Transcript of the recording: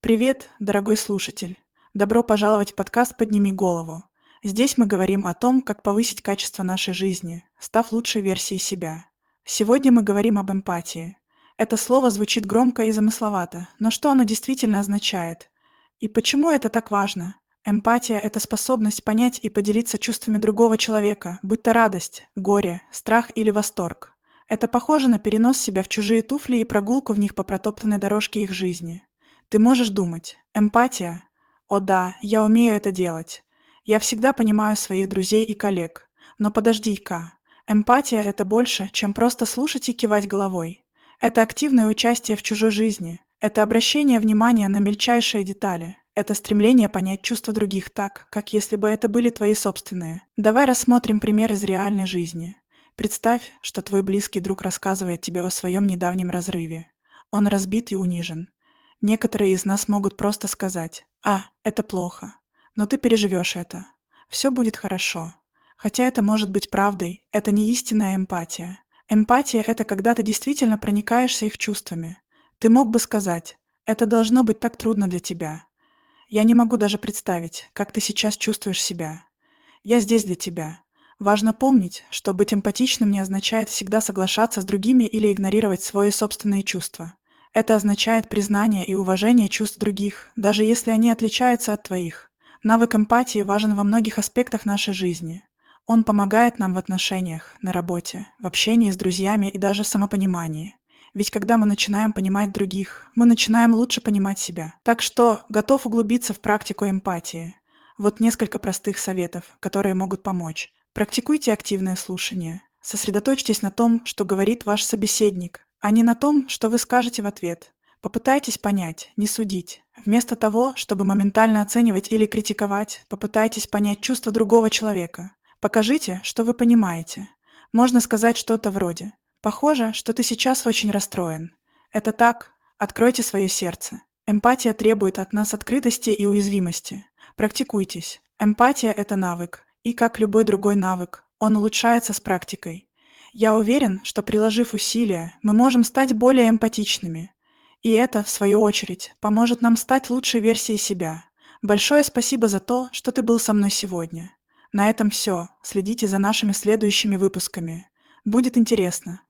Привет, дорогой слушатель! Добро пожаловать в подкаст «Подними голову». Здесь мы говорим о том, как повысить качество нашей жизни, став лучшей версией себя. Сегодня мы говорим об эмпатии. Это слово звучит громко и замысловато, но что оно действительно означает? И почему это так важно? Эмпатия– это способность понять и поделиться чувствами другого человека, будь то радость, горе, страх или восторг. Это похоже на перенос себя в чужие туфли и прогулку в них по протоптанной дорожке их жизни. Ты можешь думать: эмпатия? О да, я умею это делать. Я всегда понимаю своих друзей и коллег. Но подожди-ка. Эмпатия– это больше, чем просто слушать и кивать головой. Это активное участие в чужой жизни. Это обращение внимания на мельчайшие детали. Это стремление понять чувства других так, как если бы это были твои собственные. Давай рассмотрим пример из реальной жизни. Представь, что твой близкий друг рассказывает тебе о своем недавнем разрыве. Он разбит и унижен. Некоторые из нас могут просто сказать «А, это плохо, но ты переживешь это. Все будет хорошо». Хотя это может быть правдой, это не истинная эмпатия. Эмпатия– это когда ты действительно проникаешься их чувствами. Ты мог бы сказать «Это должно быть так трудно для тебя». Я не могу даже представить, как ты сейчас чувствуешь себя. Я здесь для тебя. Важно помнить, что быть эмпатичным не означает всегда соглашаться с другими или игнорировать свои собственные чувства. Это означает признание и уважение чувств других, даже если они отличаются от твоих. Навык эмпатии важен во многих аспектах нашей жизни. Он помогает нам в отношениях, на работе, в общении с друзьями и даже в самопонимании. Ведь когда мы начинаем понимать других, мы начинаем лучше понимать себя. Так что готов углубиться в практику эмпатии. Вот несколько простых советов, которые могут помочь. Практикуйте активное слушание. Сосредоточьтесь на том, что говорит ваш собеседник, а не на том, что вы скажете в ответ. Попытайтесь понять, не судить. Вместо того, чтобы моментально оценивать или критиковать, попытайтесь понять чувства другого человека. Покажите, что вы понимаете. Можно сказать что-то вроде «Похоже, что ты сейчас очень расстроен». Это так? Откройте свое сердце. Эмпатия требует от нас открытости и уязвимости. Практикуйтесь. Эмпатия– это навык. И как любой другой навык, он улучшается с практикой. Я уверен, что приложив усилия, мы можем стать более эмпатичными. И это, в свою очередь, поможет нам стать лучшей версией себя. Большое спасибо за то, что ты был со мной сегодня. На этом все. Следите за нашими следующими выпусками. Будет интересно.